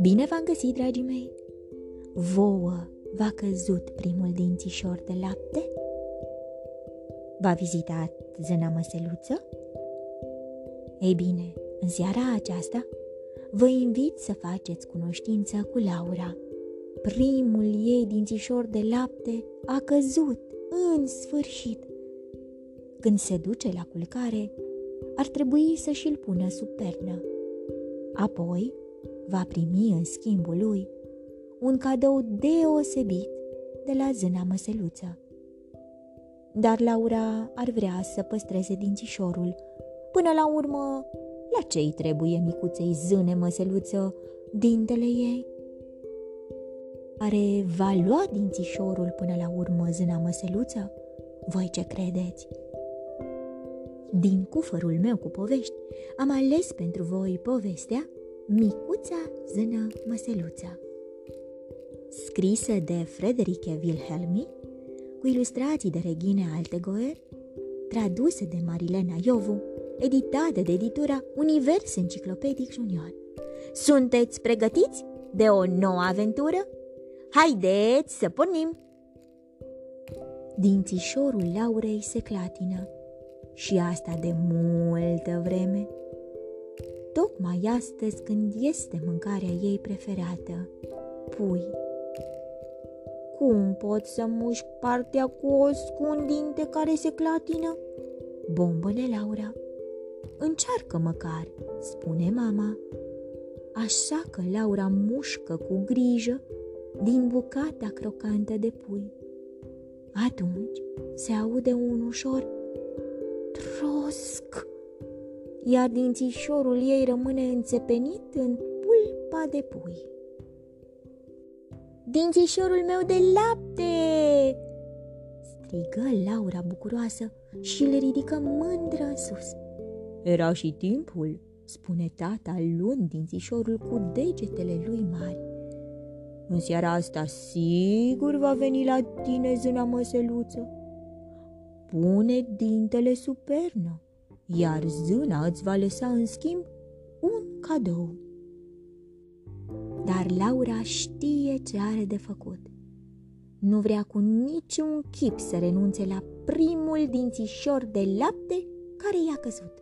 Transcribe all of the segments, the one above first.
Bine v-am găsit, dragii mei! Vouă v-a căzut primul dințișor de lapte? V-a vizitat zâna măseluță? Ei bine, în seara aceasta vă invit să faceți cunoștință cu Laura. Primul ei dințișor de lapte a căzut în sfârșit. Când se duce la culcare, ar trebui să și-l pună sub pernă. Apoi va primi în schimbul lui un cadou deosebit de la zâna măseluță. Dar Laura ar vrea să păstreze dințișorul. Până la urmă, la ce-i trebuie micuței zâne măseluță dintele ei? Are va lua dințișorul până la urmă zâna măseluță? Voi ce credeți? Din cufărul meu cu povești am ales pentru voi povestea Micuța zână măseluță Scrisă de Frederike Wilhelmi cu ilustrații de Regine Altegoer tradusă de Marilena Iovu editată de editura Univers Enciclopedic Junior Sunteți pregătiți de o nouă aventură? Haideți să pornim! Dințișorul Laurei se clatină și asta de multă vreme. Tocmai astăzi când este mâncarea ei preferată, pui. Cum pot să mușc partea cu o scundinte care se clatină? Bombăle Laura. Încearcă măcar, spune mama. Așa că Laura mușcă cu grijă din bucata crocantă de pui. Atunci se aude un ușor trosc, iar dințișorul ei rămâne înțepenit în pulpa de pui. Dințișorul meu de lapte! strigă Laura bucuroasă și le ridică mândră sus. Era și timpul, spune tata luând dințișorul cu degetele lui mari. În seara asta sigur va veni la tine zâna măseluță. Pune dintele sub pernă, iar zâna îți va lăsa în schimb un cadou. Dar Laura știe ce are de făcut. Nu vrea cu niciun chip să renunțe la primul dințișor de lapte care i-a căzut.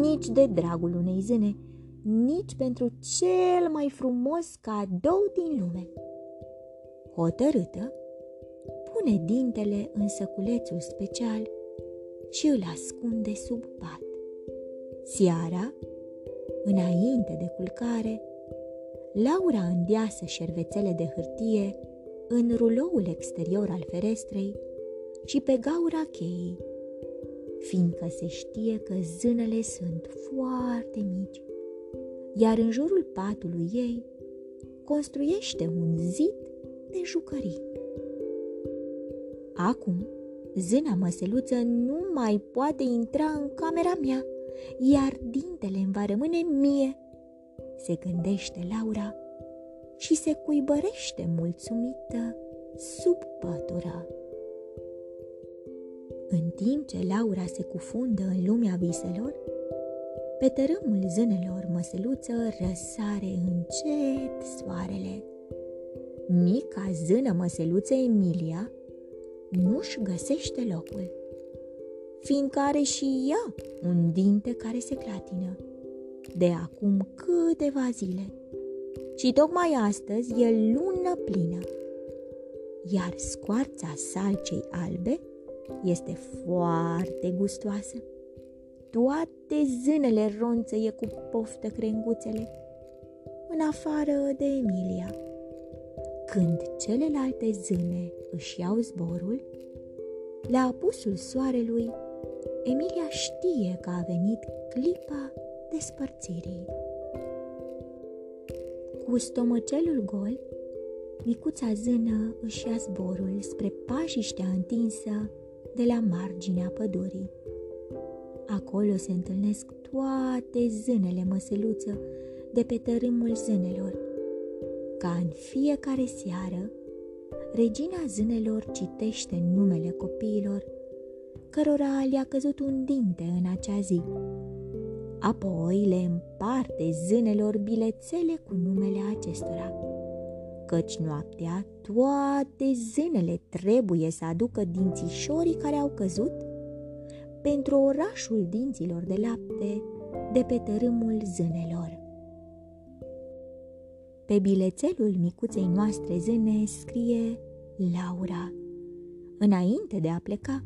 Nici de dragul unei zâne, nici pentru cel mai frumos cadou din lume. Hotărâtă, pune dintele în săculețul special și îl ascunde sub pat. Seara, înainte de culcare, Laura îndeasă șervețele de hârtie în ruloul exterior al ferestrei și pe gaura cheii, fiindcă se știe că zânele sunt foarte mici iar în jurul patului ei construiește un zid de jucării. Acum, zâna măseluță nu mai poate intra în camera mea, iar dintele îmi va rămâne mie, se gândește Laura și se cuibărește mulțumită sub pătură. În timp ce Laura se cufundă în lumea viselor, pe tărâmul zânelor măseluță răsare încet soarele. Mica zână măseluță Emilia nu-și găsește locul, fiindcă are și ea un dinte care se clatină. De acum câteva zile. Și tocmai astăzi e lună plină. Iar scoarța salcei albe este foarte gustoasă toate zânele ronțăie cu poftă crenguțele, în afară de Emilia. Când celelalte zâne își iau zborul, la apusul soarelui, Emilia știe că a venit clipa despărțirii. Cu stomăcelul gol, micuța zână își ia zborul spre pașiștea întinsă de la marginea pădurii. Acolo se întâlnesc toate zânele măseluță de pe tărâmul zânelor. Ca în fiecare seară, regina zânelor citește numele copiilor cărora le-a căzut un dinte în acea zi. Apoi le împarte zânelor bilețele cu numele acestora. Căci noaptea toate zânele trebuie să aducă dințișorii care au căzut pentru orașul dinților de lapte de pe tărâmul zânelor. Pe bilețelul micuței noastre zâne scrie Laura. Înainte de a pleca,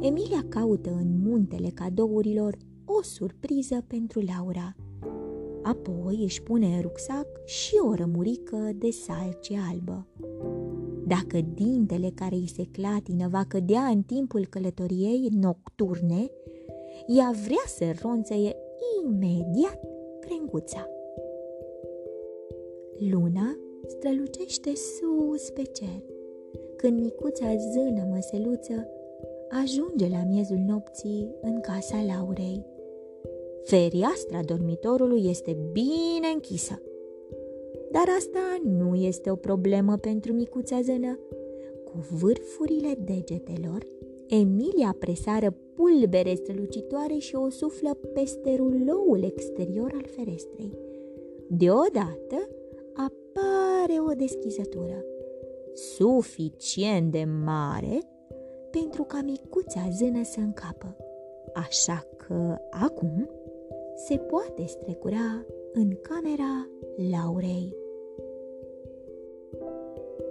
Emilia caută în muntele cadourilor o surpriză pentru Laura. Apoi își pune în rucsac și o rămurică de salce albă. Dacă dintele care îi se clatină va cădea în timpul călătoriei nocturne, ea vrea să ronțăie imediat crenguța. Luna strălucește sus pe cer, când micuța zână măseluță ajunge la miezul nopții în casa Laurei. Feriastra dormitorului este bine închisă. Dar asta nu este o problemă pentru micuța zână. Cu vârfurile degetelor, Emilia presară pulbere strălucitoare și o suflă peste ruloul exterior al ferestrei. Deodată apare o deschizătură suficient de mare pentru ca micuța zână să încapă. Așa că acum se poate strecura în camera Laurei.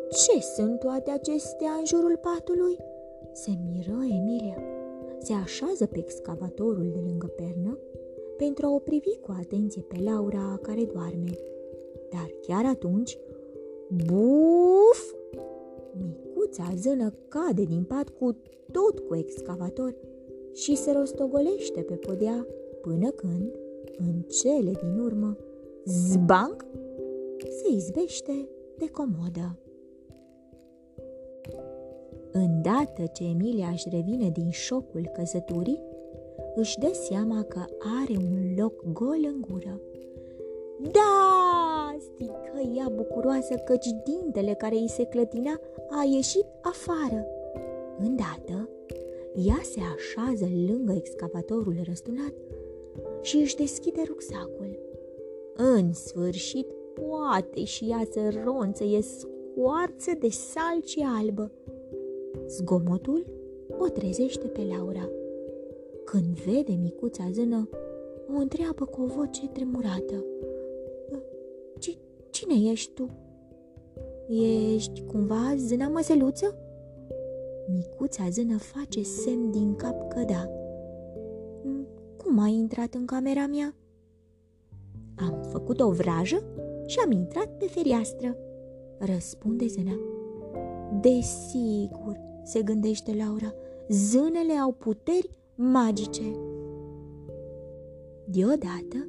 Ce sunt toate acestea în jurul patului? Se miră Emilia. Se așează pe excavatorul de lângă pernă pentru a o privi cu atenție pe Laura care doarme. Dar chiar atunci, buf! Micuța zână cade din pat cu tot cu excavator și se rostogolește pe podea până când, în cele din urmă, zbanc, se izbește de comodă. Îndată ce Emilia își revine din șocul căzăturii, își dă seama că are un loc gol în gură. Da! Strică ea bucuroasă căci dintele care îi se clătina a ieșit afară. Îndată, ea se așează lângă excavatorul răsturnat și își deschide rucsacul. În sfârșit, poate și ea să ronțăie scoarță de salcie albă. Zgomotul o trezește pe Laura. Când vede micuța zână, o întreabă cu o voce tremurată. Cine ești tu? Ești cumva zâna măseluță? Micuța zână face semn din cap că da. Cum ai intrat în camera mea? Am făcut o vrajă și am intrat pe fereastră, răspunde zâna. Desigur, se gândește Laura, zânele au puteri magice. Deodată,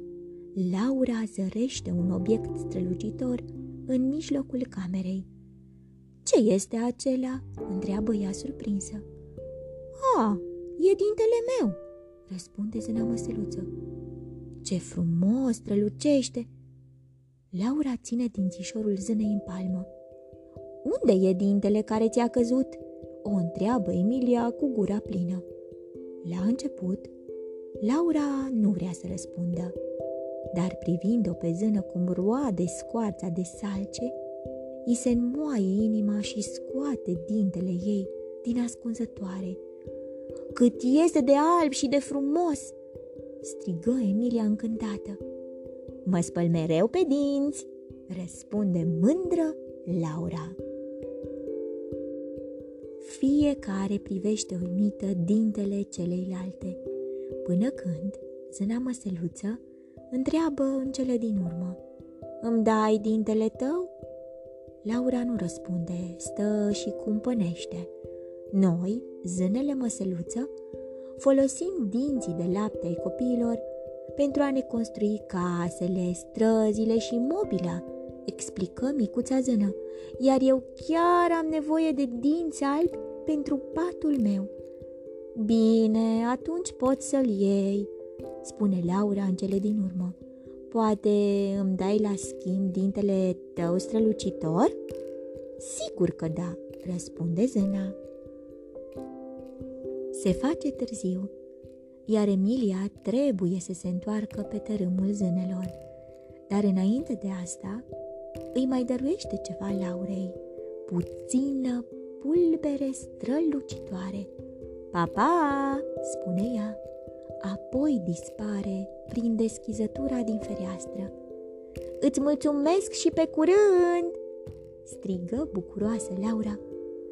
Laura zărește un obiect strălucitor în mijlocul camerei. Ce este acela?" întreabă ea surprinsă. A, e dintele meu!" răspunde zâna măseluță. Ce frumos strălucește!" Laura ține dințișorul zânei în palmă. Unde e dintele care ți-a căzut?" o întreabă Emilia cu gura plină. La început, Laura nu vrea să răspundă, dar privind-o pe zână cum roade scoarța de salce, îi se înmoaie inima și scoate dintele ei din ascunzătoare. Cât este de alb și de frumos!" strigă Emilia încântată. Mă spăl mereu pe dinți!" răspunde mândră Laura. Fiecare privește uimită dintele celeilalte, până când zâna măseluță întreabă în cele din urmă. Îmi dai dintele tău? Laura nu răspunde, stă și cumpănește. Noi, zânele măseluță, folosim dinții de lapte ai copiilor pentru a ne construi casele, străzile și mobila, explică micuța zână, iar eu chiar am nevoie de dinți albi pentru patul meu. Bine, atunci poți să-l iei, spune Laura în cele din urmă. Poate îmi dai la schimb dintele tău strălucitor? Sigur că da, răspunde Zena. Se face târziu, iar Emilia trebuie să se întoarcă pe tărâmul zânelor. Dar înainte de asta, îi mai dăruiește ceva Laurei, puțină pulbere strălucitoare. Papa, spune ea, apoi dispare prin deschizătura din fereastră. Îți mulțumesc și pe curând! strigă bucuroasă Laura,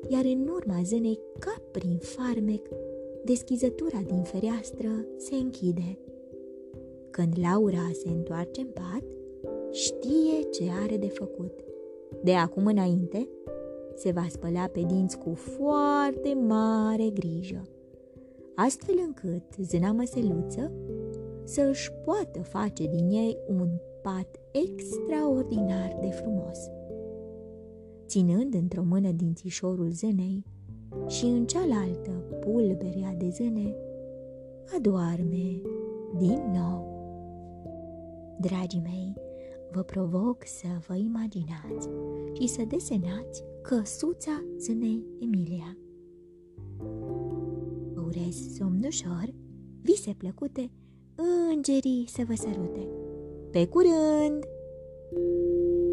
iar în urma zânei, ca prin farmec, deschizătura din fereastră se închide. Când Laura se întoarce în pat, știe ce are de făcut. De acum înainte, se va spăla pe dinți cu foarte mare grijă, astfel încât zâna măseluță să își poată face din ei un pat extraordinar de frumos. Ținând într-o mână dințișorul zânei și în cealaltă pulberea de zâne, adoarme din nou. Dragii mei, vă provoc să vă imaginați și să desenați căsuța zânei Emilia. Vă urez somn ușor, vise plăcute, îngerii să vă sărute. Pe curând! thank you